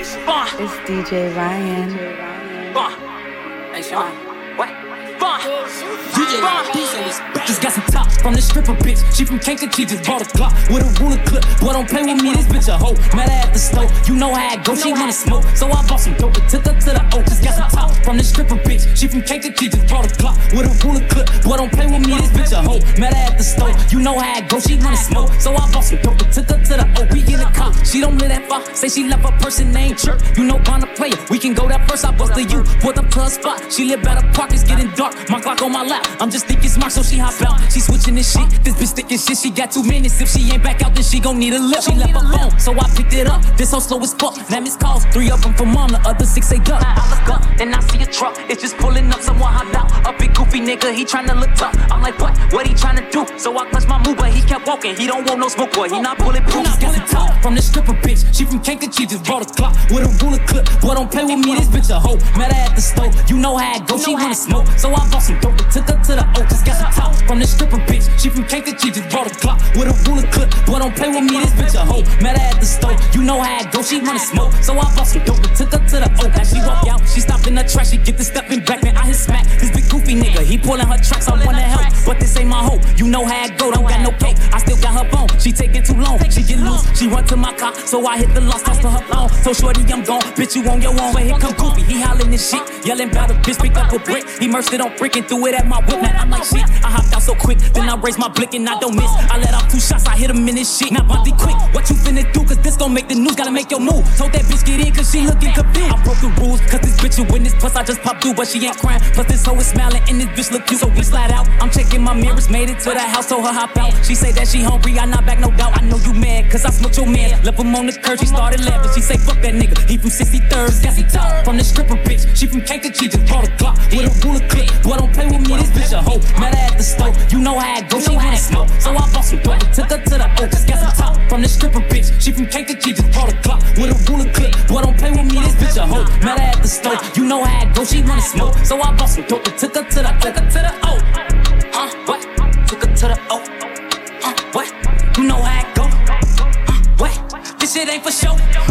It's DJ Ryan. Hey, Sean. What? Just got some top from the stripper bitch. She from Kankakee, just bought a Glock with a ruler clip. Boy, don't play with me, this bitch a hoe. Met her at the store, you know how it go. She wanna smoke, so I bought some dope took her to the O. Just got some top from the stripper bitch. She from Kankakee, just bought a Glock with a ruler clip. Boy, don't play with me, this bitch a hoe. Met her at the store, you know how it go. She wanna smoke, so I bought some dope took her to the O. We in the car, she don't live that far. Say she left her person named Chirp. You know, Bonda player, we can go that first. I bust the U, up to her spot. She live by the park, it's getting dark. My Glock on my lap, I'm just thinking smart, so she hop out. She switching this shit, this bitch thinking shit. She got two minutes, if she ain't back out, then she gon' need a lift. She left her phone, so I picked it up. This hoe slow as fuck. Now miss calls, three of them from mom, the other six they duck. I look up, then I see a truck. It's just pulling up, someone hopped out. A big goofy nigga, he tryna look tough. I'm like, what? What he tryna do? So I clutch my move, but he kept walking. He don't want no smoke, boy. He not bulletproof. Just got the top from the stripper bitch. She from Kankakee, just brought a Glock with a ruler clip. Boy, don't play with me, this bitch a hoe. Met her at the store, you know how it go. She wanna smoke, so I bought some dope and took her to the O. Just got some top from the stripper bitch. She from Kankakee, just brought a Glock with a ruler clip. Boy, don't play with me, this bitch a hoe. Met her at the store, you know how it go. She wanna smoke, so I bought some dope and took her to the O. As she walk out, she stop in the trash, she get the stepping back, man. I hit smack. This big goofy nigga, he pulling her tracks, I wanna help, but this ain't my hoe. You know how it go, don't got no cake. I still got her bone. She taking too long, she get loose, she run to my car, so I hit the lost, toss to her phone. So shorty, I'm gone, bitch, you on your own. But here come goofy, he hollering this shit, yelling about a bitch, picked up a brick. He merged it on brick and threw it at my whip. Now I'm like shit, I hopped out so quick, then I raised my blick and I don't miss. I let off two shots, I hit him in his shit. Now Bunty quick, what you finna do? Cause this gon' make the news, gotta make your move. Told that bitch get in, cause she looking confused. I broke the rules, cause this bitch a witness. Plus I just popped through, but she ain't crying. Plus this hoe is smiling and this bitch look cute, so we slide out. I'm checking my mirrors, made it to the house, so her hop out. She say that she hungry, I not back, no doubt. I know you mad, cause I smoked your man. Left him on the curb, she started laughing. She say, fuck that nigga, he from 63rd. Got some top from the stripper bitch. She from Kankakee, just brought a Glock with a ruler clip. Boy, don't play with me, this bitch a hoe. Met her at the store, you know how it go. She wanna smoke, so I bought some dope took her to the O. Just got some top from the stripper bitch. She from Kankakee, just brought a Glock with a ruler clip. Boy, don't play with me, this bitch a hoe. Met her at the store, you know how it go. She wanna smoke, so I bought some dope took her to the, took her to the O. shit ain't for show.